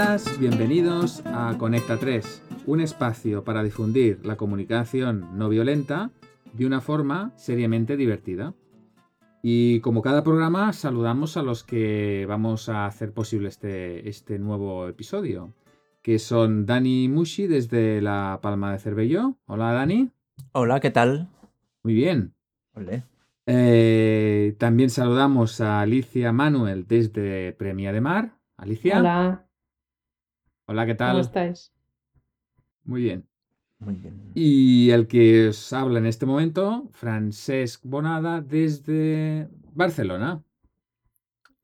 Bienvenidas, bienvenidos a Conecta 3, un espacio para difundir la comunicación no violenta de una forma seriamente divertida. Y como cada programa, saludamos a los que vamos a hacer posible este, este nuevo episodio, que son Dani Mushi desde La Palma de Cervelló. Hola Dani. Hola, ¿qué tal? Muy bien. Hola. Eh, también saludamos a Alicia Manuel desde Premia de Mar. Alicia. Hola. Hola, ¿qué tal? ¿Cómo estáis? Muy bien. Muy bien. Y el que os habla en este momento, Francesc Bonada desde Barcelona.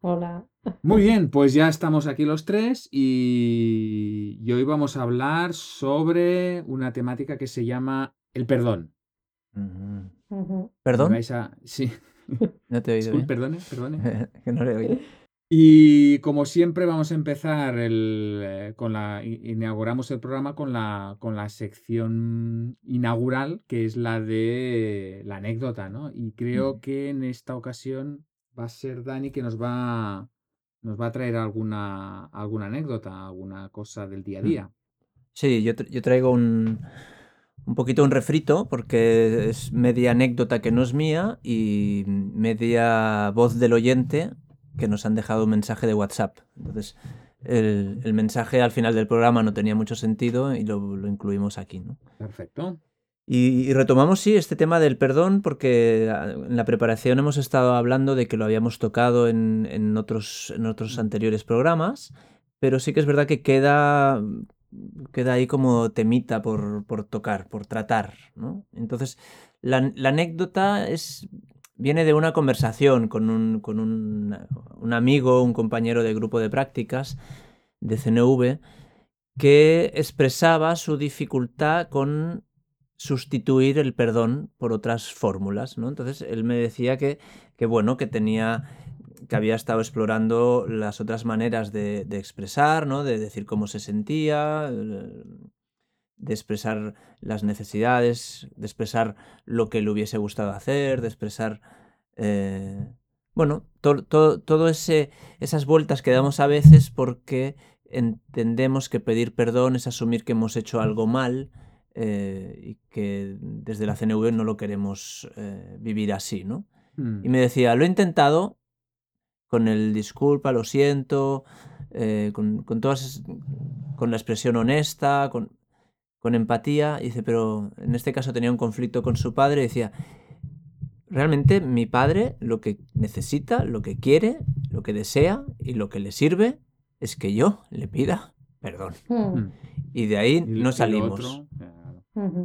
Hola. Muy bien, pues ya estamos aquí los tres y, y hoy vamos a hablar sobre una temática que se llama el perdón. ¿Perdón? A- Sí. No te he oído Uy, perdone, perdone. que no le he oído. Y como siempre vamos a empezar el, eh, con la inauguramos el programa con la con la sección inaugural que es la de la anécdota, ¿no? Y creo Mm. que en esta ocasión va a ser Dani que nos va nos va a traer alguna alguna anécdota, alguna cosa del día a Mm. día. Sí, yo, tra- yo traigo un, un poquito un refrito porque es media anécdota que no es mía y media voz del oyente que nos han dejado un mensaje de WhatsApp. Entonces, el, el mensaje al final del programa no tenía mucho sentido y lo, lo incluimos aquí, ¿no? Perfecto. Y, y retomamos, sí, este tema del perdón, porque ah, en la preparación hemos estado hablando de que lo habíamos tocado en, en otros, en otros anteriores programas, pero sí que es verdad que queda, queda ahí como temita por, por tocar, por tratar, ¿no? Entonces, la, la anécdota es, viene de una conversación con, un, con un, un amigo, un compañero de grupo de prácticas de CNV, que expresaba su dificultad con sustituir el perdón por otras fórmulas, ¿no? Entonces él me decía que, que bueno, que tenía que había estado explorando las otras maneras de, de expresar, ¿no? De decir cómo se sentía, eh, de expresar las necesidades, de expresar lo que le hubiese gustado hacer, de expresar eh, bueno, to- to- todo ese esas vueltas que damos a veces porque entendemos que pedir perdón es asumir que hemos hecho algo mal eh, y que desde la CNV no lo queremos eh, vivir así, ¿no? Mm, Y me decía, lo he intentado con el disculpa, lo siento, eh, con, con todas, con la expresión honesta, con, con empatía. Y dice, pero en este caso tenía un conflicto con su padre. Y decía, realmente mi padre lo que necesita, lo que quiere, lo que desea y lo que le sirve es que yo le pida perdón. Mm. mm. Y de ahí no salimos.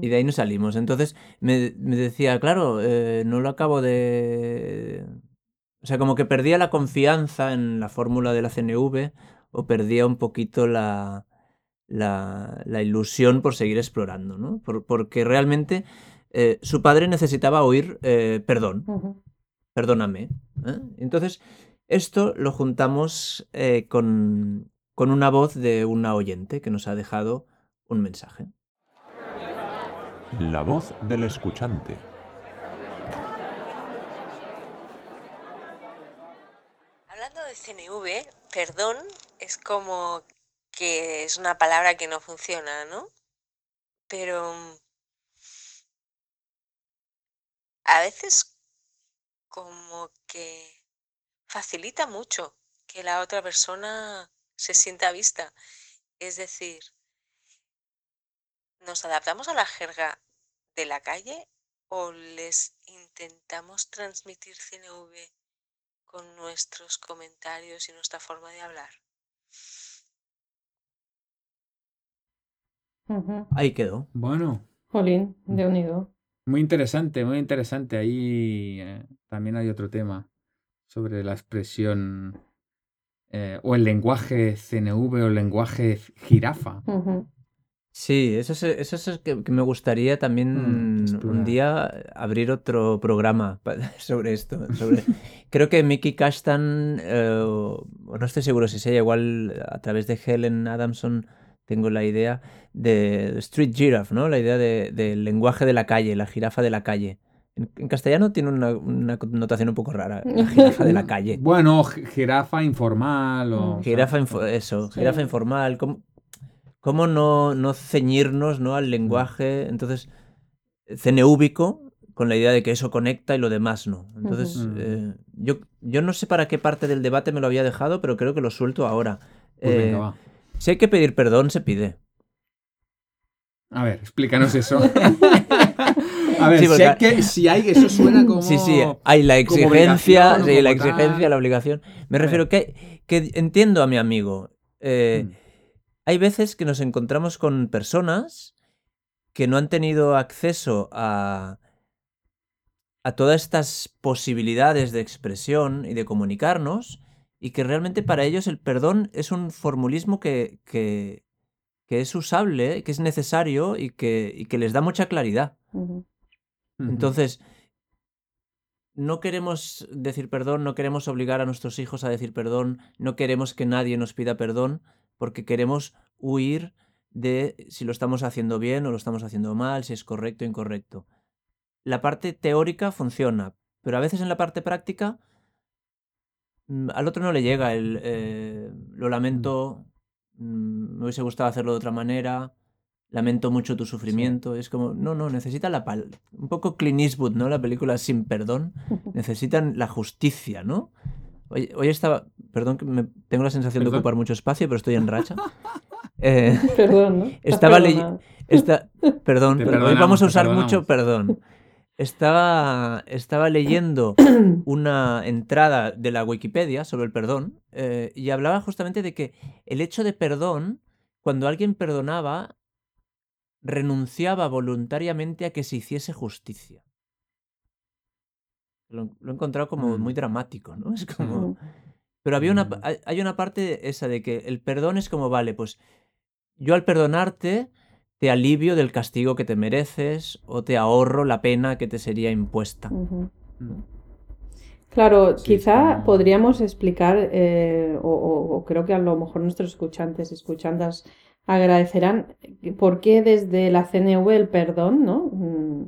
Y de ahí no salimos. Entonces me, me decía, claro, eh, no lo acabo de... O sea, como que perdía la confianza en la fórmula de la CNV o perdía un poquito la, la, la ilusión por seguir explorando, ¿no? Por- porque realmente eh, su padre necesitaba oír eh, perdón, perdóname. ¿eh? Entonces, esto lo juntamos eh, con, con una voz de una oyente que nos ha dejado un mensaje. La voz del escuchante. Hablando de CNV, perdón es como que es una palabra que no funciona, ¿no? Pero mm, a veces como que facilita mucho que la otra persona se sienta vista. Es decir, ¿nos adaptamos a la jerga de la calle o les intentamos transmitir CNV con nuestros comentarios y nuestra forma de hablar? Ahí quedó. Bueno, Jolín, de unido. muy interesante, muy interesante. Ahí eh, también hay otro tema sobre la expresión eh, o el lenguaje CNV o el lenguaje jirafa. Sí, eso es, eso es que, que me gustaría también Mm, un día abrir otro programa sobre esto. Sobre... Creo que Mickey Kashtan, eh, no estoy seguro si sea igual a través de Helen Adamson, tengo la idea de Street Giraffe, ¿no? La idea de- del lenguaje de la calle, la jirafa de la calle. En, en castellano tiene una, una connotación un poco rara, la jirafa de la calle. Bueno, ji- jirafa informal o... Jirafa, info- eso, Sí. jirafa informal. ¿Cómo, cómo no, no ceñirnos ¿no? al lenguaje? Entonces, ceneúbico, con la idea de que eso conecta y lo demás no. Entonces, eh, yo, yo no sé para qué parte del debate me lo había dejado, pero creo que lo suelto ahora. Pues venga, Eh, va. Si hay que pedir perdón, se pide. A ver, explícanos eso. A ver, Sí, si, hay que, si hay, eso suena como... Sí, sí, hay la exigencia, sí, la exigencia, la obligación. Me A refiero que, que entiendo a mi amigo. eh, Mm. hay veces que nos encontramos con personas que no han tenido acceso a, a todas estas posibilidades de expresión y de comunicarnos y que realmente para ellos el perdón es un formulismo que, que, que es usable, que es necesario y que, y que les da mucha claridad. Entonces, no queremos decir perdón, no queremos obligar a nuestros hijos a decir perdón, no queremos que nadie nos pida perdón, porque queremos huir de si lo estamos haciendo bien o lo estamos haciendo mal, si es correcto o incorrecto. La parte teórica funciona, pero a veces en la parte práctica al otro no le llega el eh, lo lamento, mm, me hubiese gustado hacerlo de otra manera, lamento mucho tu sufrimiento. Es como, no, no, necesita la pal un poco Clint Eastwood, ¿no? La película Sin Perdón. Necesitan la justicia, ¿no? Hoy, hoy estaba, perdón que me, tengo la sensación de ocupar mucho espacio, pero estoy en racha. Eh, Perdón, ¿no? Estaba ley- perdonado. esta, perdón, hoy vamos a usar mucho perdón. Estaba, estaba leyendo una entrada de la Wikipedia sobre el perdón eh, y hablaba justamente de que el hecho de perdón, cuando alguien perdonaba, renunciaba voluntariamente a que se hiciese justicia. Lo, lo he encontrado como Mm. muy dramático, ¿no? Es como... Pero había una, Mm. hay una parte esa de que el perdón es como, vale, pues yo al perdonarte te alivio del castigo que te mereces o te ahorro la pena que te sería impuesta. Claro, Sí, quizá como- podríamos explicar, eh, o, o- o creo que a lo mejor nuestros escuchantes y escuchandas agradecerán por qué desde la CNV el perdón, ¿no? Mm,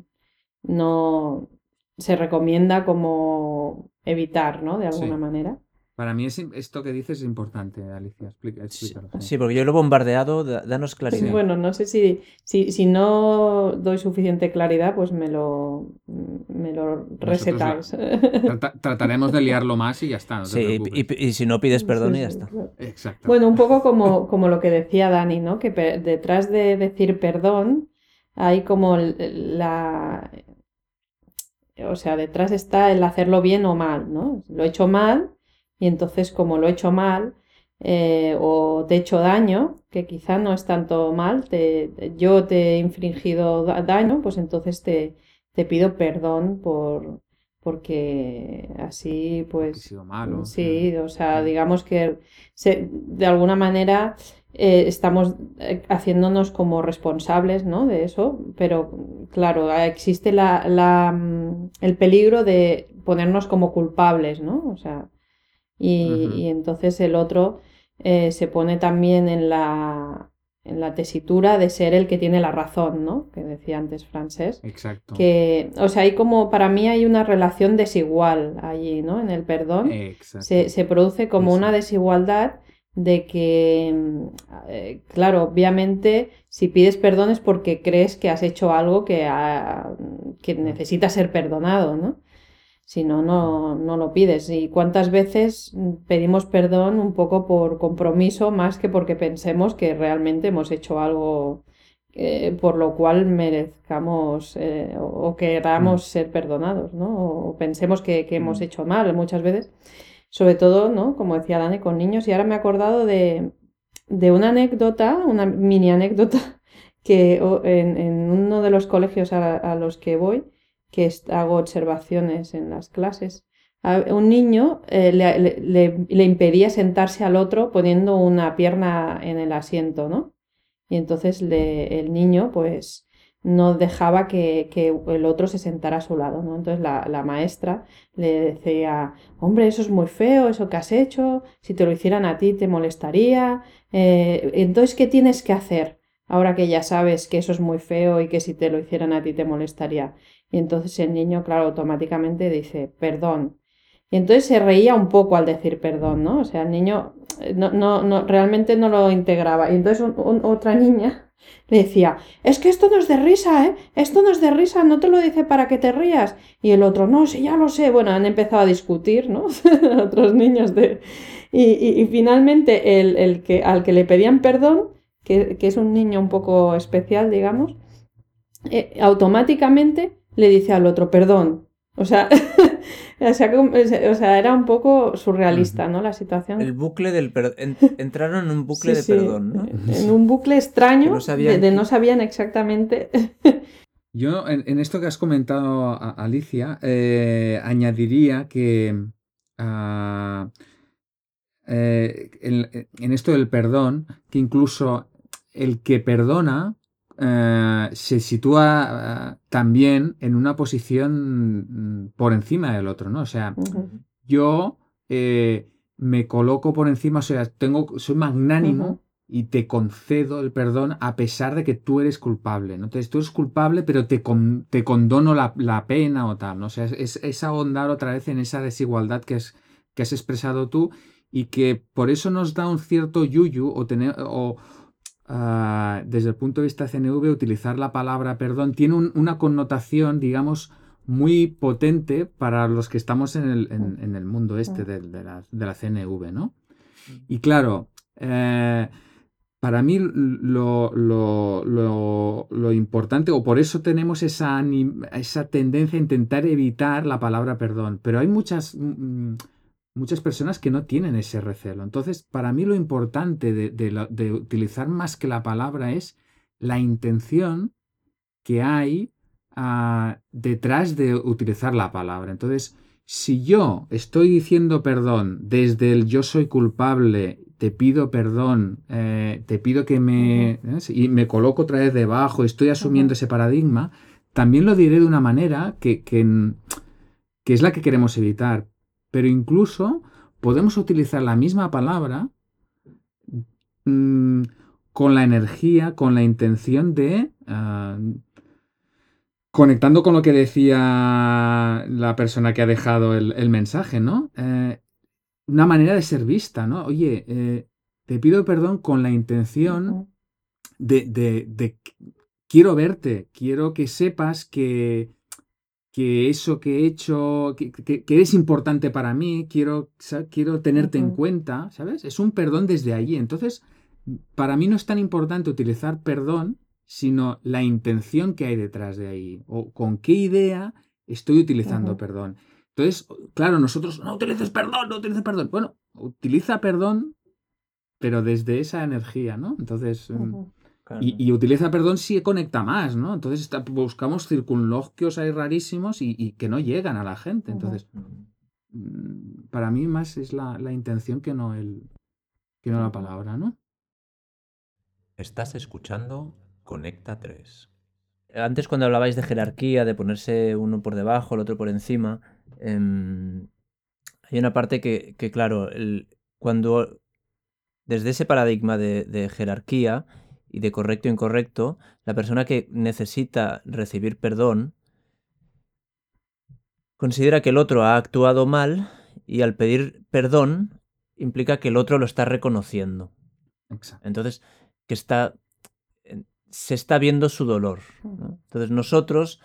No se recomienda como evitar, ¿no? De alguna Sí. manera. Para mí es, esto que dices es importante, Alicia. Explica, Sí, explícalo. sí, porque yo lo he bombardeado, da- danos claridad. Bueno, no sé si, si, si no doy suficiente claridad, pues me lo, me lo resetáis. Trata- trataremos de liarlo más y ya está. No te Sí, y, y si no pides perdón Sí, y ya sí, está. claro. Exacto. Bueno, un poco como, como lo que decía Dani, ¿no? Que pe- detrás de decir perdón hay como la... O sea, detrás está el hacerlo bien o mal, ¿no? Lo he hecho mal y entonces como lo he hecho mal eh, o te he hecho daño, que quizá no es tanto mal, te, yo te he infringido da- daño, pues entonces te, te pido perdón por porque así He pues sido malo. Sí, o sea, Mm. digamos que se- de alguna manera eh, estamos eh, haciéndonos como responsables, ¿no? De eso, pero claro, existe la, la, mm, el peligro de ponernos como culpables, ¿no? O sea, y, entonces el otro eh, se pone también en la, en la tesitura de ser el que tiene la razón, ¿no? Que decía antes Francés. Exacto. Que, o sea, hay como, para mí hay una relación desigual allí, ¿no? En el perdón Exacto. se, se produce como una desigualdad de que, mm, eh, claro, obviamente, si pides perdón es porque crees que has hecho algo que, ha- que necesita ser perdonado, ¿no? Si no, no, no lo pides. ¿Y cuántas veces mm, pedimos perdón un poco por compromiso más que porque pensemos que realmente hemos hecho algo eh, por lo cual merezcamos eh, o, o queramos ser perdonados, ¿no? O pensemos que, que hemos Mm. hecho mal muchas veces sobre todo, ¿no? Como decía Dani, con niños. Y ahora me he acordado de, de una anécdota, una mini anécdota, que o- en, en uno de los colegios a, a los que voy, que hago observaciones en las clases, a un niño eh, le, le- le- le impedía sentarse al otro poniendo una pierna en el asiento, ¿no? Y entonces le- el niño, pues, no dejaba que, que el otro se sentara a su lado, ¿no? Entonces la, la maestra le decía, hombre, eso es muy feo, eso que has hecho, si te lo hicieran a ti te molestaría, eh, entonces, ¿qué tienes que hacer ahora que ya sabes que eso es muy feo y que si te lo hicieran a ti te molestaría? Y entonces el niño, claro, automáticamente dice, perdón. Y entonces se reía un poco al decir perdón, ¿no? O sea, el niño eh, no, no, no realmente no lo integraba. Y entonces otra niña le decía, es que esto no es de risa, ¿eh? Esto no es de risa, no te lo dice para que te rías. Y el otro, no, sí, ya lo sé. Bueno, han empezado a discutir, ¿no? Otros niños de... Y, finalmente el, que, al que le pedían perdón, que, es un niño un poco especial, digamos, eh, automáticamente le dice al otro, perdón. O sea, o, sea, era un poco surrealista, ¿no? La situación. El bucle del perdón. entraron en un bucle de perdón, ¿no? En un bucle extraño de, no sabían exactamente. Yo, en, esto que has comentado, Alicia, eh, añadiría que ah, eh, en, esto del perdón, que incluso el que perdona eh, se sitúa eh, también en una posición mm, por encima del otro, ¿no? O sea, yo eh, me coloco por encima, o sea, tengo, soy magnánimo y te concedo el perdón a pesar de que tú eres culpable, ¿no? Entonces tú eres culpable, pero te, te condono la, pena o tal, ¿no? O sea, es, es, ahondar otra vez en esa desigualdad que, es, que has expresado tú y que por eso nos da un cierto yuyu o tener... O, Ah, desde el punto de vista CNV, utilizar la palabra perdón tiene una connotación, digamos, muy potente para los que estamos en el, mundo este de, la, CNV, ¿no? Y claro, eh, para mí lo, importante, o por eso tenemos esa, esa tendencia a intentar evitar la palabra perdón, pero hay muchas... Muchas personas que no tienen ese recelo. Entonces, para mí lo importante de, utilizar más que la palabra es la intención que hay ah, detrás de utilizar la palabra. Entonces, si yo estoy diciendo perdón desde el yo soy culpable, te pido perdón, eh, te pido que me... ¿eh? y me coloco otra vez debajo, estoy asumiendo ese paradigma, también lo diré de una manera que, que, que es la que queremos evitar pero incluso podemos utilizar la misma palabra mm, con la energía, con la intención de... Ah, conectando con lo que decía la persona que ha dejado el, mensaje, ¿no? Eh, una manera de ser vista, ¿no? Oye, eh, te pido perdón con la intención de, de, quiero verte, quiero que sepas que, que eso que he hecho, que, que, eres importante para mí, quiero, quiero tenerte en cuenta, ¿sabes? Es un perdón desde allí. Entonces, para mí no es tan importante utilizar perdón, sino la intención que hay detrás de ahí, o con qué idea estoy utilizando perdón. Entonces, claro, nosotros, no utilices perdón, no utilices perdón. Bueno, utiliza perdón, pero desde esa energía, ¿no? Entonces... Y, utiliza perdón si conecta más, ¿no? Entonces buscamos circunloquios ahí rarísimos y, que no llegan a la gente. Entonces, mm, para mí más es la, intención que no, el, que no la palabra, ¿no? Estás escuchando Conecta 3. Antes cuando hablabais de jerarquía, de ponerse uno por debajo, el otro por encima, em, hay una parte que, claro, el, cuando desde ese paradigma de jerarquía, y de correcto e incorrecto, la persona que necesita recibir perdón considera que el otro ha actuado mal y al pedir perdón implica que el otro lo está reconociendo. Entonces, que está se está viendo su dolor. Entonces nosotros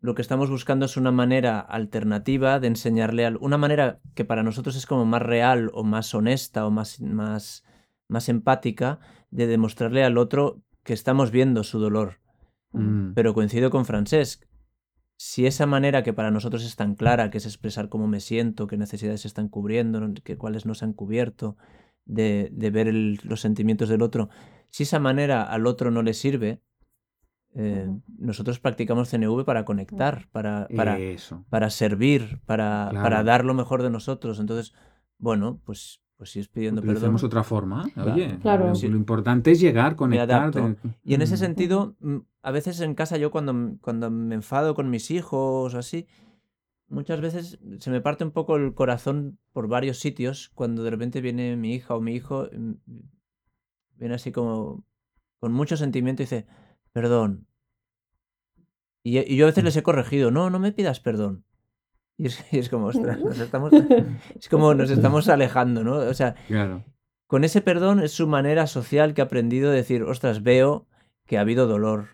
lo que estamos buscando es una manera alternativa de enseñarle, a, una manera que para nosotros es como más real o más honesta o más, más, más empática de demostrarle al otro que estamos viendo su dolor. Mm. Pero coincido con Francesc. Si esa manera que para nosotros es tan clara, que es expresar cómo me siento, qué necesidades se están cubriendo, que cuáles no se han cubierto, de, ver los sentimientos del otro, si esa manera al otro no le sirve, eh, nosotros practicamos CNV para conectar, para, para, para servir, para, para dar lo mejor de nosotros. Entonces, bueno, pues pues si es pidiendo perdón. otra forma. Oye, claro. Lo, importante es llegar, conectar. Y en ese sentido, mm, a veces en casa yo cuando, cuando me enfado con mis hijos o así, muchas veces se me parte un poco el corazón por varios sitios cuando de repente viene mi hija o mi hijo, mm, viene así como con mucho sentimiento y dice, perdón, Y, y yo a veces les he corregido, no, no me pidas perdón. Y es, y es como, ostras, nos estamos, es como nos estamos alejando, ¿no? O sea, Claro. con ese perdón es su manera social que ha aprendido a decir, ostras, veo que ha habido dolor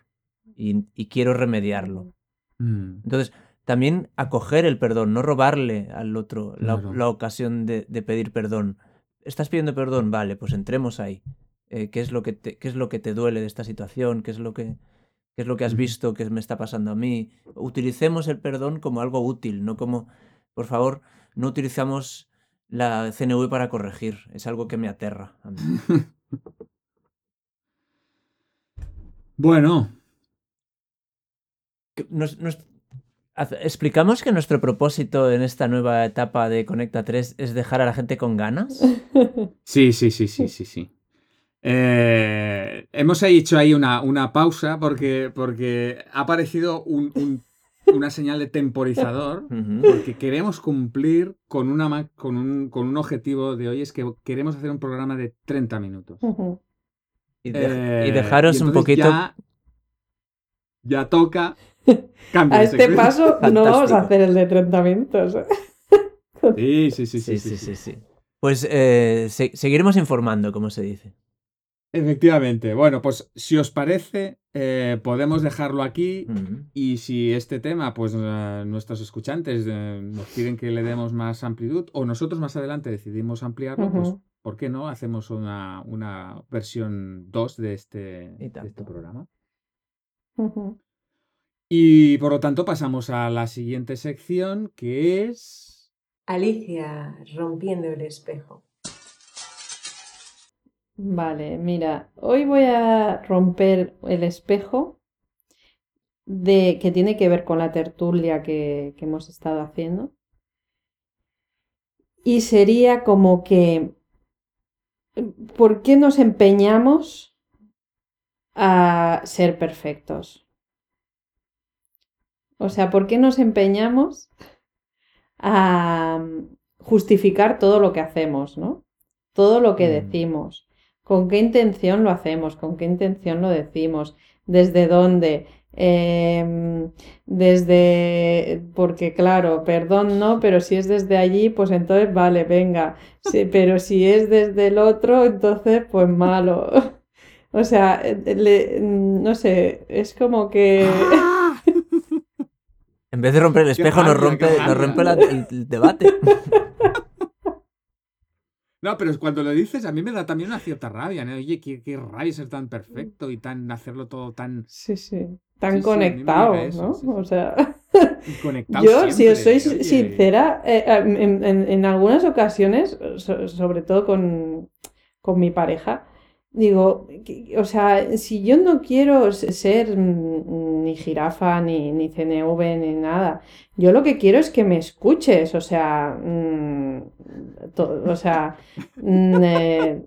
y, y quiero remediarlo. Mm, Entonces, también acoger el perdón, no robarle al otro la, Claro. la ocasión de, de pedir perdón. ¿Estás pidiendo perdón? Vale, pues entremos ahí. Eh, ¿qué, es lo que te, ¿Qué es lo que te duele de esta situación? ¿Qué es lo que, qué es lo que has visto que me está pasando a mí? Utilicemos el perdón como algo útil, no como, por favor, no utilizamos la CNV para corregir. Es algo que me aterra a mí. Bueno, nos- nos- explicamos que nuestro propósito en esta nueva etapa de Conecta 3 es dejar a la gente con ganas. sí, sí, sí, sí, sí, sí. Eh, hemos hecho ahí una, una pausa porque, porque ha aparecido un- un- una señal de temporizador porque queremos cumplir con, una, ma- con, un, con un objetivo de hoy, es que queremos hacer un programa de 30 minutos. Y, Eh, y dejaros y un poquito. Ya, ya toca. cambio A este paso no vamos a hacer el de 30 minutos. Sí, sí, sí, Sí, sí, sí, sí. Pues eh, se- seguiremos informando, como se dice. Efectivamente. Bueno, pues si os parece, eh, podemos dejarlo aquí. Y si este tema, pues eh, nuestros escuchantes eh, nos piden que le demos más amplitud, o nosotros más adelante decidimos ampliarlo, pues. ¿por qué no? Hacemos una, una versión 2 de este, de este programa. Y por lo tanto pasamos a la siguiente sección, que es... Alicia rompiendo el espejo. Vale, mira, hoy voy a romper el espejo de que tiene que ver con la tertulia que, que hemos estado haciendo. Y sería como que, ¿por qué nos empeñamos a ser perfectos? O sea, ¿por qué nos empeñamos a justificar todo lo que hacemos, ¿no? Todo lo que Mm. decimos. ¿Con qué intención lo hacemos? ¿Con qué intención lo decimos? ¿Desde dónde? Em, desde, porque claro, perdón no, pero si es desde allí, pues entonces vale, venga. Sí, pero si es desde el otro, entonces pues malo. O sea, eh, le- no sé, es como que... En vez de romper el espejo, nos rompe, nos rompe la- rabia. el, el debate. No, pero cuando lo dices a mí me da también una cierta rabia, ¿no? Oye, qué, qué rabia ser tan perfecto y tan hacerlo todo tan Sí, sí, tan sí, eso, ¿no? sí. O sea... conectado Yo, si os soy. Oye, sincera, eh, en, en- en algunas ocasiones, so- sobre todo con, con mi pareja, digo, o sea, si yo no quiero ser ni jirafa, ni, ni CNV, ni nada, yo lo que quiero es que me escuches, o sea, mm, to- o sea, eh,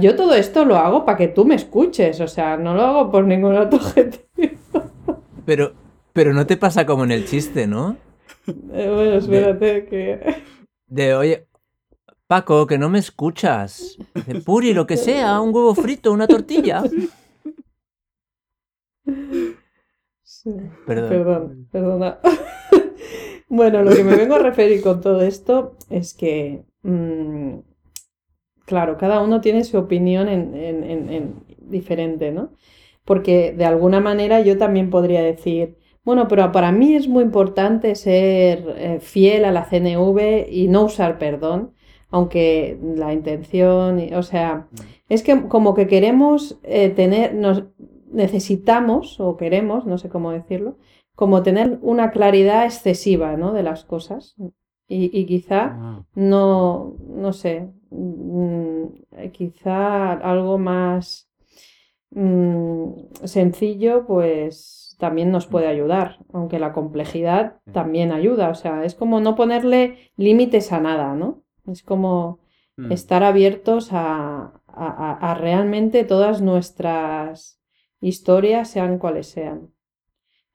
yo todo esto lo hago para que tú me escuches, o sea, no lo hago por ningún otro objetivo. Pero, pero no te pasa como en el chiste, ¿no? Eh, bueno, espérate que... De, oye, Paco, que no me escuchas. Puri, lo que sea, un huevo frito, una tortilla. Sí. Perdón. Perdón, perdona. Bueno, lo que me vengo a referir con todo esto es que, mm, claro, cada uno tiene su opinión en, en- en- en diferente, ¿no? Porque de alguna manera yo también podría decir, bueno, pero para mí es muy importante ser eh, fiel a la CNV y no usar perdón, aunque la intención, o sea, es que como que queremos eh, tener, nos necesitamos o queremos, no sé cómo decirlo, como tener una claridad excesiva, ¿no? de las cosas. Y, y quizá Ah, no, no sé, mm, quizá algo más mm, sencillo, pues también nos puede ayudar, aunque la complejidad también ayuda. O sea, es como no ponerle límites a nada, ¿no? Es como mm. estar abiertos a, a- a- realmente todas nuestras historias, sean cuales sean.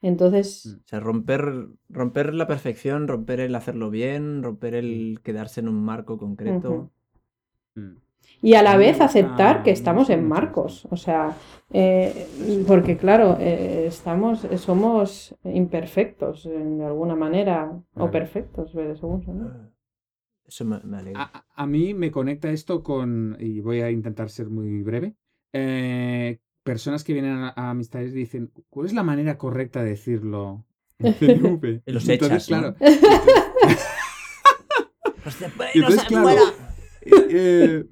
Entonces, O sea, romper, romper la perfección, romper el hacerlo bien, romper el quedarse en un marco concreto. Mm. Y a la vez aceptar que estamos en marcos. O sea, eh, porque claro, eh, estamos, somos imperfectos en- de alguna manera, o perfectos, eh, según son, ¿no? Eso me, me alegra. A, mí me conecta esto con, y voy a intentar ser muy breve, eh, personas que vienen a, a amistades y dicen, ¿cuál es la manera correcta de decirlo en los Entonces, echas, ¿no? claro, entonces- claro, eh,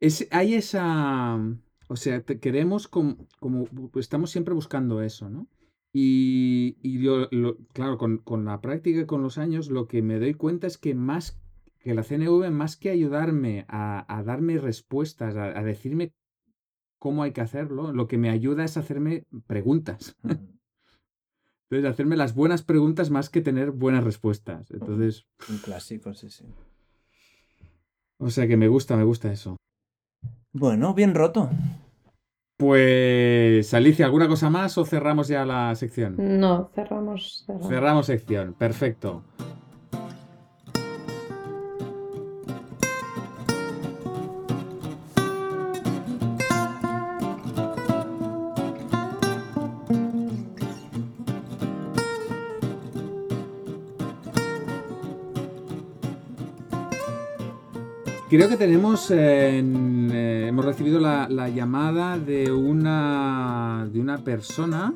es- hay esa, o sea, te- queremos como, como estamos siempre buscando eso, ¿no? Y, y yo, lo- claro, con, con la práctica y con los años, lo que me doy cuenta es que más que la CNV, más que ayudarme a, a darme respuestas, a, a decirme cómo hay que hacerlo, lo que me ayuda es hacerme preguntas. Entonces, hacerme las buenas preguntas más que tener buenas respuestas. Entonces, Un clásico, sí, sí. o sea que me gusta, me gusta eso. Bueno, bien roto. Pues, Alicia, ¿alguna cosa más o cerramos ya la sección? No, cerramos, cerramos. Cerramos sección, perfecto. Creo que tenemos, eh, en- eh, hemos recibido la, la llamada de una, de una persona,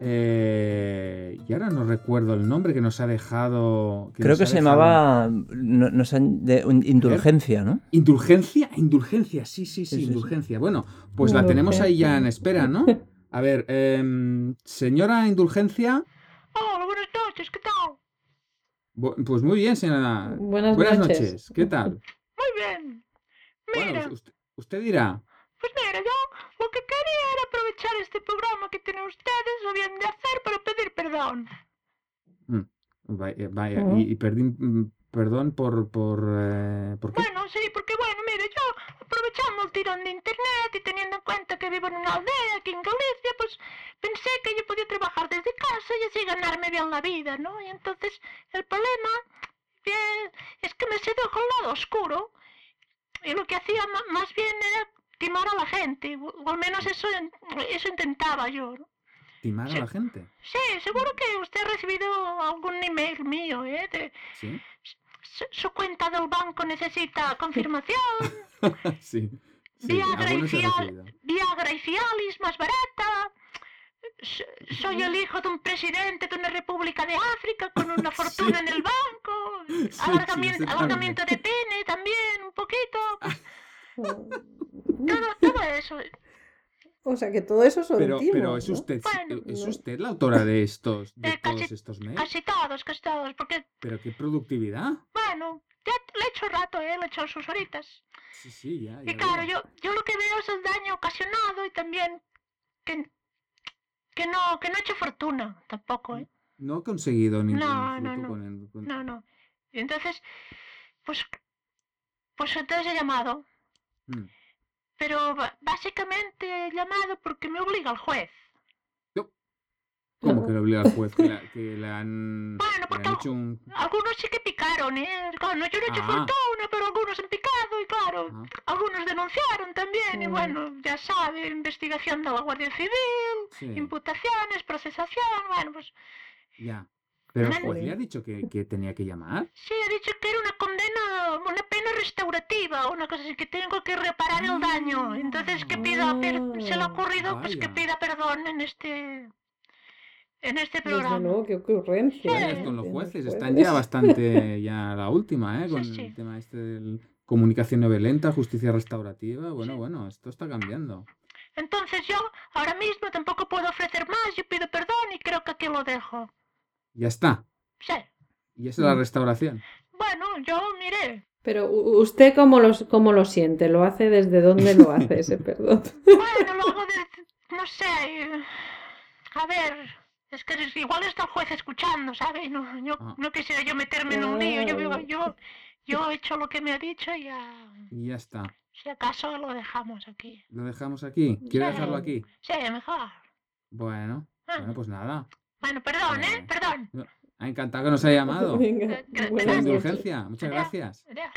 eh, y ahora no recuerdo el nombre que nos ha dejado. Creo que se dejado. llamaba no, no sé, de, un- indulgencia, ¿no? Indulgencia, indulgencia, sí, sí, sí, Sí, sí, sí. indulgencia. Bueno, pues la tenemos ahí ya en espera, ¿no? A ver, em, señora indulgencia, Hola, buenas noches, ¿qué tal? bu- pues muy bien, señora. Buenas, Buenas noches. noches, ¿qué tal? Muy bien. Mira, Bueno, usted, usted dirá. pues mira, yo lo que quería era aprovechar este programa que tienen ustedes, lo bien de hacer para pedir perdón. Vaya, vaya, Ujú. y, y perdí, mm, perdón por, por, eh, ¿por qué? Bueno, sí, porque bueno, mire, yo aprovechando el tirón de internet y teniendo en cuenta que vivo en una aldea aquí en Galicia, pues pensé que yo podía trabajar desde casa y así ganarme bien la vida, ¿no? Y entonces el problema es que me sedujo el lado oscuro y lo que hacía más bien era timar a la gente, o al menos eso, eso intentaba yo, ¿no? ¿Timar a la gente? Sí, seguro que usted ha recibido algún email mío, ¿eh? De, Sí. su, su cuenta del banco necesita confirmación. sí. Sí, Viagra y, he. Viagra y Cialis más barata. Soy el hijo de un presidente de una república de África con una fortuna en el banco. sí, Alargamiento, ese alargamiento de pene también, un poquito. pues, todo, todo eso. O sea que todo eso son Pero, timos, pero es ¿no? usted, Bueno. es No. usted la autora de estos, de casi- todos estos mails. Casi todos, casi todos. Porque, Pero qué productividad. bueno, ya le he hecho rato, ¿eh? Le he hecho sus horitas. Sí, sí, ya. Y ya claro, veo. yo, yo lo que veo es el daño ocasionado y también que, que no, que no he hecho fortuna tampoco, ¿eh? No he conseguido ningún No, no, fruto no. con el. con- No, no. Y entonces, pues, pues entonces he llamado. Mm. Pero básicamente he llamado porque me obliga el juez. ¿Cómo que le obliga al juez que, la- que le han, Bueno, porque han hecho un. Algunos sí que picaron, ¿eh? Claro, no, yo no he hecho Ah. fortuna, pero algunos han picado y claro, Ajá. algunos denunciaron también. Y bueno, ya sabe, investigación de la Guardia Civil, Sí, imputaciones, procesación, bueno, pues ya. Pero el juez le ha dicho que, que tenía que llamar. sí, he dicho que era una condena, una pena restaurativa, una cosa así, que tengo que reparar el daño. Entonces que pida, per- se le ha ocurrido pues que Vaya. pida perdón en este, en este Desde programa. luego, qué ocurrencia. Vaya, Sí. con los jueces. jueces. Están ya bastante. Ya la última, ¿eh? Sí, Con sí. el tema este de comunicación no violenta, justicia restaurativa. Bueno, Sí. bueno, esto está cambiando. Entonces yo ahora mismo tampoco puedo ofrecer más, yo pido perdón y creo que aquí lo dejo. Ya está. Sí. Y esa es la Mm. restauración. Bueno, yo miré. Pero usted cómo lo, cómo lo siente, lo hace desde dónde lo hace ese perdón. Bueno, luego de, no sé, eh, a ver, es que igual está el juez escuchando, ¿sabes? No, yo, Ah. no quisiera yo meterme en un lío, yo, Ah. vivo- yo, yo he hecho lo que me ha dicho y ya, Y ya está. si acaso lo dejamos aquí. Lo dejamos aquí. ¿Quiere Sí. dejarlo aquí? Sí, mejor. Bueno, Ah. bueno, pues nada. Bueno, perdón, ¿eh? Perdón. Ha encantado que nos haya llamado. Venga, Gra- Por la buenas noches. indulgencia. Muchas Adiós. gracias. Adiós.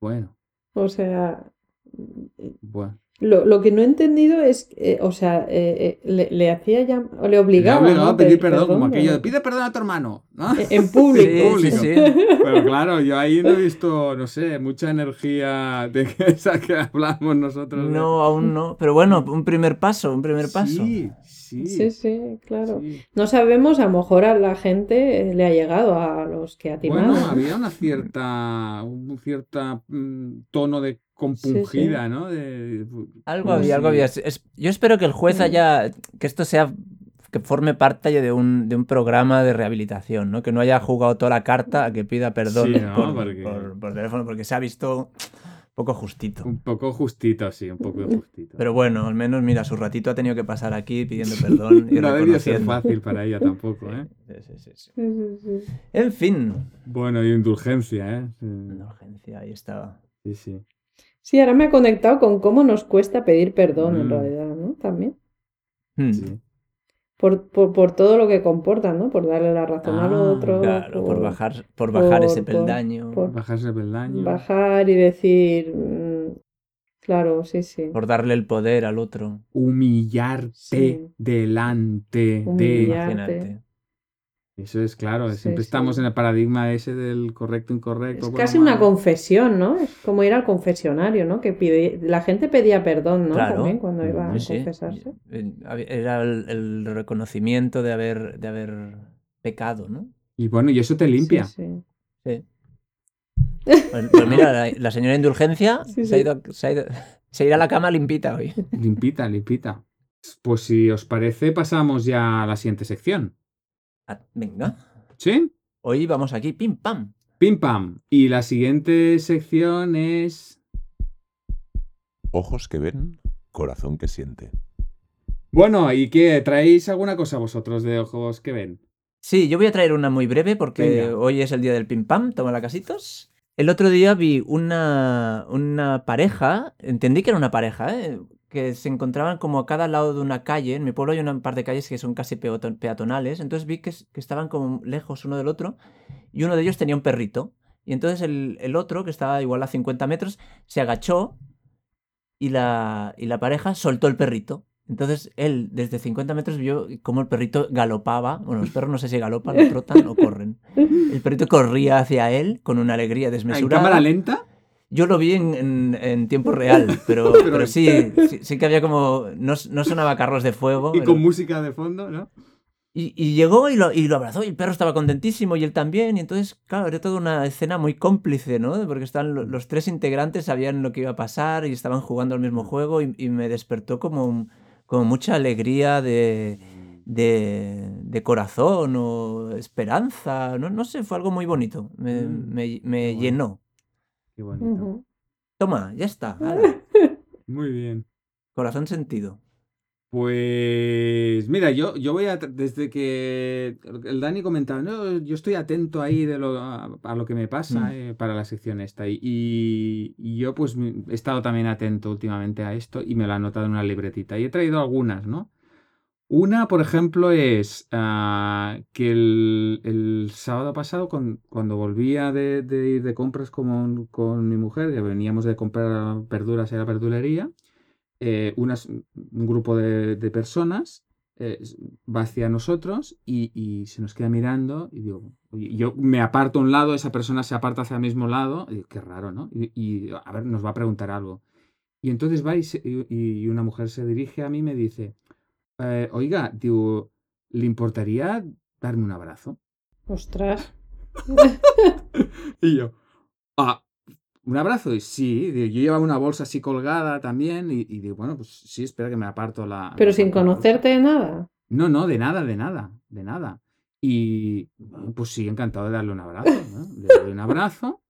Bueno, O sea, bueno. Lo, lo que no he entendido es, eh, o sea, eh, eh, le, le hacía ya, o le Le ha obligaba, ¿no? a pedir perdón, como ¿no? aquello de pide perdón a tu hermano, ¿no? En- En público. Sí, sí, sí. Pero claro, yo ahí no he visto, no sé, mucha energía de que- esa que hablamos nosotros. de- No, aún no. Pero bueno, un primer paso, un primer paso. Sí, sí. Sí, sí, claro. sí. No sabemos, a lo mejor a la gente eh, le ha llegado a los que ha timado. Bueno, ¿no? había una cierta, un cierta mm, tono de compungida, ¿no? De, Algo había, algo había. Es- yo espero que el juez haya, que esto sea, que forme parte de un, de un programa de rehabilitación, ¿no? Que no haya jugado toda la carta a que pida perdón Sí, ¿no? por, Porque- por- por teléfono, porque se ha visto poco justito. Un poco justito, sí, un poco justito. Pero bueno, al menos, mira, su ratito ha tenido que pasar aquí pidiendo perdón y no debería ser reconociendo. fácil para ella tampoco, ¿eh? Sí, sí, sí, sí. En fin. Bueno, y indulgencia, ¿eh? Urgencia, ahí estaba. Sí, sí. Sí, ahora me ha conectado con cómo nos cuesta pedir perdón en Mm. realidad, ¿no? También. Hmm. sí. Por, por, por todo lo que comporta, ¿no? Por darle la razón al Ah, otro, Claro, por bajar, por bajar ese peldaño, por- Bajarse el peldaño. bajar y decir, mm, claro, sí, sí. por darle el poder al otro. Humillarte Sí. delante de... Humillar. Imagínate. Eso es claro, Sí, siempre sí. estamos en el paradigma ese del correcto, incorrecto. Es casi una confesión, ¿no? Es como ir al confesionario, ¿no? Que pide, la gente pedía perdón, ¿no? Claro. También cuando iba a Sí, sí. confesarse. Era el, el reconocimiento de haber, de haber pecado, ¿no? Y bueno, y eso te limpia. Sí, sí. Sí. Pues, pues mira, la, la señora Indulgencia Sí, se, ha sí. ido, se, ha ido- se irá a la cama limpita hoy. Limpita, limpita. Pues si os parece, pasamos ya a la siguiente sección. Ah, Venga, ¿Sí? hoy vamos aquí, pim pam. Pim pam. Y la siguiente sección es. Ojos que ven, corazón que siente. Bueno, ¿y qué? ¿Traéis alguna cosa vosotros de ojos que ven? Sí, yo voy a traer una muy breve porque Venga. hoy es el día del pim pam, toma la casitos. El otro día vi una, una pareja, entendí que era una pareja, ¿eh? Que se encontraban como a cada lado de una calle. En mi pueblo hay una par de calles que son casi peato- peatonales, entonces vi que, que estaban como lejos uno del otro y uno de ellos tenía un perrito. Y entonces el, el otro, que estaba igual a 50 metros, se agachó y la, y la pareja soltó el perrito. Entonces él desde 50 metros vio cómo el perrito galopaba. Bueno, los perros no sé si galopan, trotan o corren. El perrito corría hacia él con una alegría ¿En desmesurada. cámara lenta? Yo lo vi en, en- en tiempo real, pero, Pero- sí, sí, sí que había como. No, no sonaba carros de fuego. Y pero- con música de fondo, ¿no? y, y llegó y lo, y lo abrazó y el perro estaba contentísimo y él también. Y entonces, claro, era toda una escena muy cómplice, ¿no? Porque estaban lo- los tres integrantes, sabían lo que iba a pasar y estaban jugando al mismo juego y, y me despertó como, como mucha alegría de, de, de corazón o esperanza. No, no sé, fue algo muy bonito. Me, Mm, me- me llenó. Qué bonito. Ujú. Toma, ya está. ala, Muy bien. corazón sentido. Pues mira, yo, yo voy a, desde que el Dani comentaba, no, yo estoy atento ahí de lo, a, a lo que me pasa Mm. eh, para la sección esta y, y yo pues he estado también atento últimamente a esto y me lo he anotado en una libretita y he traído algunas, ¿no? Una, por ejemplo, es ah, que el, el sábado pasado, cuando volvía de, ir de compras con, con mi mujer, que veníamos de comprar verduras en la verdulería, eh, un grupo de, personas eh, va hacia nosotros y, se nos queda mirando y digo, yo me aparto a un lado, esa persona se aparta hacia el mismo lado, y digo, qué raro, ¿no? Y, a ver, nos va a preguntar algo. Y entonces va y- y una mujer se dirige a mí y me dice, eh, oiga, digo, ¿le importaría darme un abrazo? Ostras. Y yo, ah, ¿un abrazo? Y sí, digo, yo llevaba una bolsa así colgada también y, y digo, bueno, pues sí, espera que me aparto la... Pero sin aparto la bolsa". conocerte de nada. No, no, de nada, de nada, de nada. Y pues sí, encantado de darle un abrazo, ¿no? Le doy un abrazo.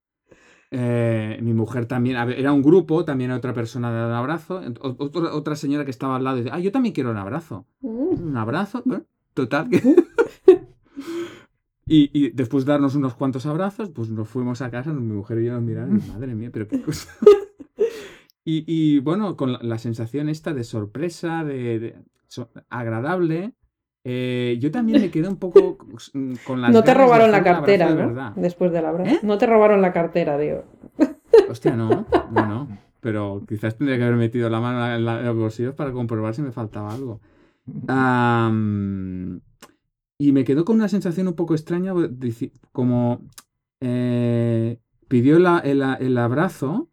Eh, mi mujer también, a ver, era un grupo, también otra persona de un abrazo. Otra, otra señora que estaba al lado dice, ah, yo también quiero un abrazo. Mm. Un abrazo, bueno, total. que- y, y después de darnos unos cuantos abrazos, pues nos fuimos a casa, mi mujer y yo nos miramos, madre mía, pero qué cosa. y, y, bueno, con la, la sensación esta de sorpresa, de, de- so- agradable, eh, yo también me quedé un poco con las No te robaron la cartera, ¿no? verdad. Después del abrazo. ¿Eh? No te robaron la cartera, digo. Hostia, no. Bueno, pero quizás tendría que haber metido la mano en, la- en los bolsillos para comprobar si me faltaba algo. Y me quedó con una sensación un poco extraña, como eh, pidió la- el, el abrazo.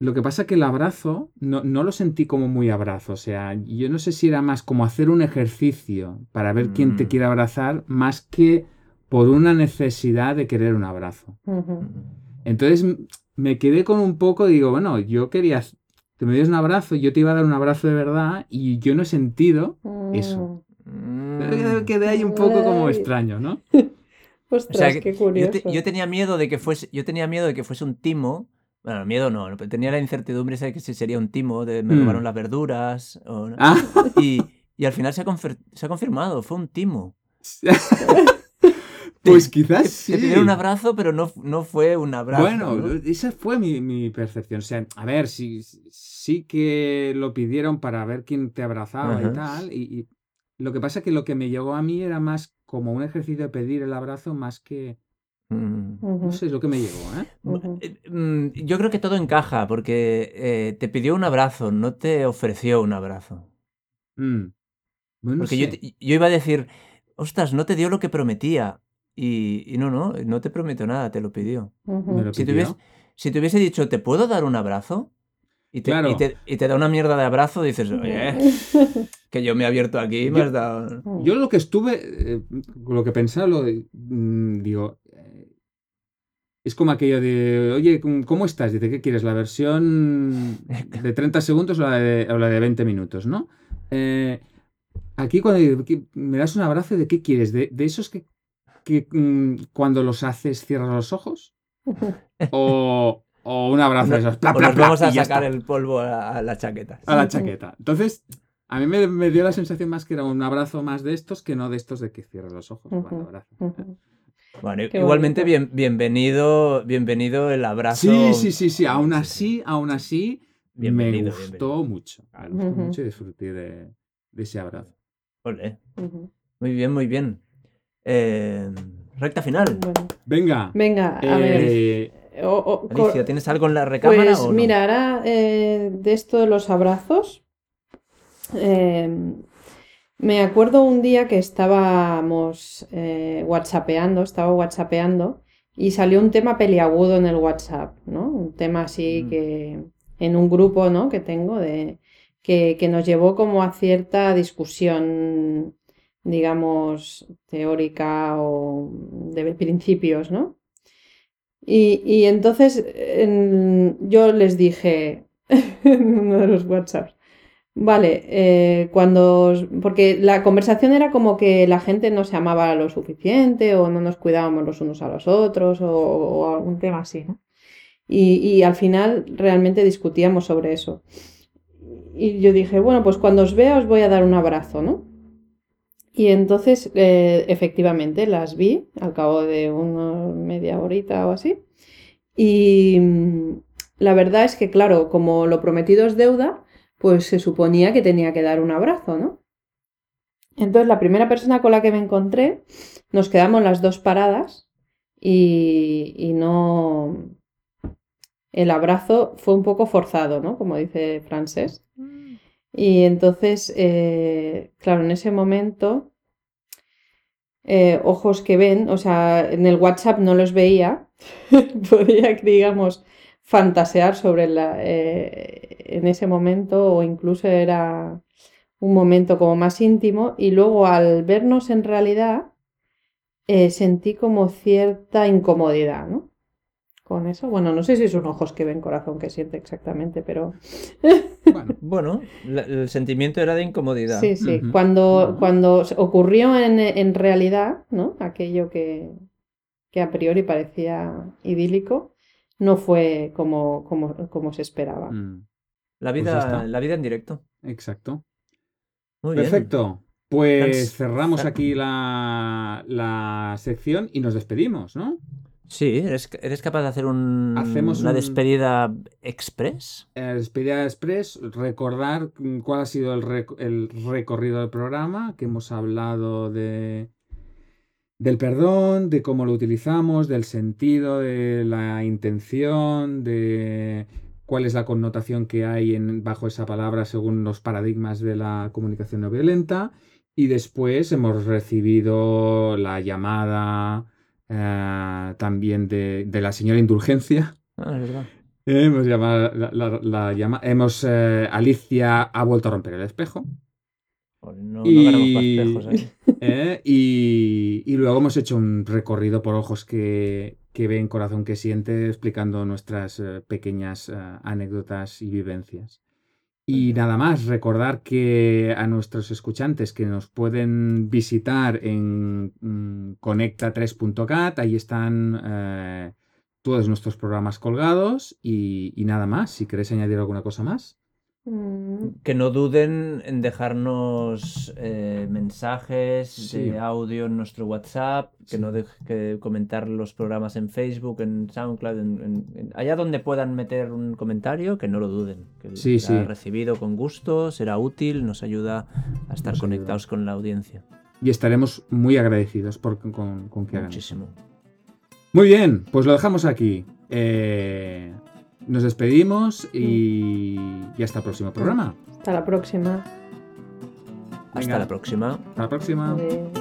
Lo que pasa que el abrazo no, no lo sentí como muy abrazo. O sea, yo no sé si era más como hacer un ejercicio para ver quién te Mm. quiere abrazar, más que por una necesidad de querer un abrazo. Entonces me quedé con un poco, digo, bueno, yo quería que me dieras un abrazo, yo te iba a dar un abrazo de verdad y yo no he sentido. Eso. Mm. Quedé ahí un poco como extraño, ¿no? O Ostras, sea, que qué yo, curioso. te- yo tenía miedo de que fuese, yo tenía miedo de que fuese un timo. Bueno, miedo no, pero tenía la incertidumbre de que si sería un timo, de me Mm. robaron las verduras. o no. Ah, Y, y al final se ha, confer- se ha confirmado, fue un timo. pues Te- quizás Te sí. pidieron un abrazo, pero no, no fue un abrazo. Bueno, ¿no? esa fue mi, mi percepción. O sea, a ver, sí, sí que lo pidieron para ver quién te abrazaba y tal. Y, y lo que pasa que lo que me llegó a mí era más como un ejercicio de pedir el abrazo más que... Mm. No sé, lo que me llegó, ¿eh? Eh, mm, Yo creo que todo encaja, porque eh, te pidió un abrazo, no te ofreció un abrazo. Mm. Bueno, Porque yo, sé. te- yo iba a decir, ostras, no te dio lo que prometía. Y, y no, no, no te prometió nada, te lo pidió. Lo Si te, hubiese, si te hubiese dicho, ¿te puedo dar un abrazo? Y te, Claro. y te, y te da una mierda de abrazo, dices, oye, que yo me he abierto aquí y me Yo- has dado... Yo lo que estuve, eh, lo que pensaba, lo de- mm, digo, es como aquello de, oye, ¿cómo- ¿cómo estás? Dice, ¿qué quieres? ¿La versión de 30 segundos o la de, o la de 20 minutos, no? Eh, aquí cuando digo, ¿qué- me das un abrazo, ¿de qué quieres? ¿De, de esos que, que, mm, cuando los haces cierras los ojos? ¿O, o un abrazo de esos? pla, O pla, nos pla, vamos a sacar el polvo a, la chaqueta. a la chaqueta. Entonces, a mí me, me dio la sensación más que era un abrazo más de estos que no de estos de que cierres los ojos cuando Ujú, abrazas. ujú. Bueno, Qué igualmente bien, bienvenido, bienvenido el abrazo. Sí, sí, sí, sí. Aún Sí, sí. así, aún así, me Bienvenido, gustó bienvenido. mucho. Me gustó mucho y disfruté de, de ese abrazo. Ole. Muy bien, muy bien. Eh, recta final. Bueno, Venga. venga, a ver. eh, o- o- co- Alicia, ¿tienes algo en la recámara Pues o no? mira, ahora eh, de esto de los abrazos, eh, me acuerdo un día que estábamos eh, whatsappeando, estaba whatsappeando y salió un tema peliagudo en el WhatsApp, ¿no? Un tema así Mm. que en un grupo, ¿no? Que tengo de que, que nos llevó como a cierta discusión, digamos, teórica o de principios, ¿no? Y, y entonces en- yo les dije en uno de los WhatsApps, vale, eh, cuando, porque la conversación era como que la gente no se amaba lo suficiente o no nos cuidábamos los unos a los otros o, o algún tema así, ¿no? Y, y al final realmente discutíamos sobre eso. Y yo dije, bueno, pues cuando os vea os voy a dar un abrazo, ¿no? Y entonces, eh, efectivamente, las vi al cabo de una media horita o así. Y mm, la verdad es que, claro, como lo prometido es deuda, pues se suponía que tenía que dar un abrazo, ¿no? Entonces, la primera persona con la que me encontré, nos quedamos las dos paradas y, no... El abrazo fue un poco forzado, ¿no? Como dice Francés. Y entonces, eh, claro, en ese momento, eh, ojos que ven, o sea, en el WhatsApp no los veía, podía, digamos, fantasear sobre la, eh, en ese momento o incluso era un momento como más íntimo y luego al vernos en realidad eh, sentí como cierta incomodidad, ¿no? Con eso, bueno, no sé si son ojos que ven, corazón que siente exactamente, pero bueno, Bueno, la- el sentimiento era de incomodidad. Sí, sí. Cuando, cuando ocurrió en, en realidad, ¿no? Aquello que, que a priori parecía idílico, no fue como, como, como se esperaba. mm, La Pues vida, la vida en directo. exacto. Muy bien. Perfecto. Pues cerramos aquí la, la sección y nos despedimos, ¿no? Sí, ¿eres, eres capaz de hacer un, Hacemos una un- despedida express? Eh, Despedida Express, recordar mm, cuál ha sido el, rec- el recorrido del programa, que hemos hablado de, del perdón, de cómo lo utilizamos, del sentido, de la intención, de cuál es la connotación que hay en, bajo esa palabra según los paradigmas de la comunicación no violenta. Y después hemos recibido la llamada eh, también de, de la señora Indulgencia. Ah, es verdad. Hemos llamado, la, la- la llama- hemos, eh, Alicia ha vuelto a romper el espejo. No, no Y- ganamos más espejos ahí. ¿eh? Y, y luego hemos hecho un recorrido por ojos que, que ven, corazón que siente, explicando nuestras eh, pequeñas eh, anécdotas y vivencias. Y nada más, recordar que a nuestros escuchantes que nos pueden visitar en mm, conecta3.cat, ahí están todos nuestros programas colgados y, y nada más. Si queréis añadir alguna cosa más. Mm, Que no duden en dejarnos eh, mensajes Sí. de audio en nuestro WhatsApp, que no dejen que comentar los programas en Facebook, en SoundCloud, en- en- en- allá donde puedan meter un comentario, que no lo duden, que Sí, será sí. recibido con gusto, será útil, nos ayuda a estar Nos ayuda. conectados con la audiencia. Y estaremos muy agradecidos por, con, con que hagan eso. Muchísimo. Muy bien, pues lo dejamos aquí. Eh, nos despedimos y, y hasta el próximo programa. Hasta la próxima. Hasta Venga. la próxima. Hasta la próxima. Adiós.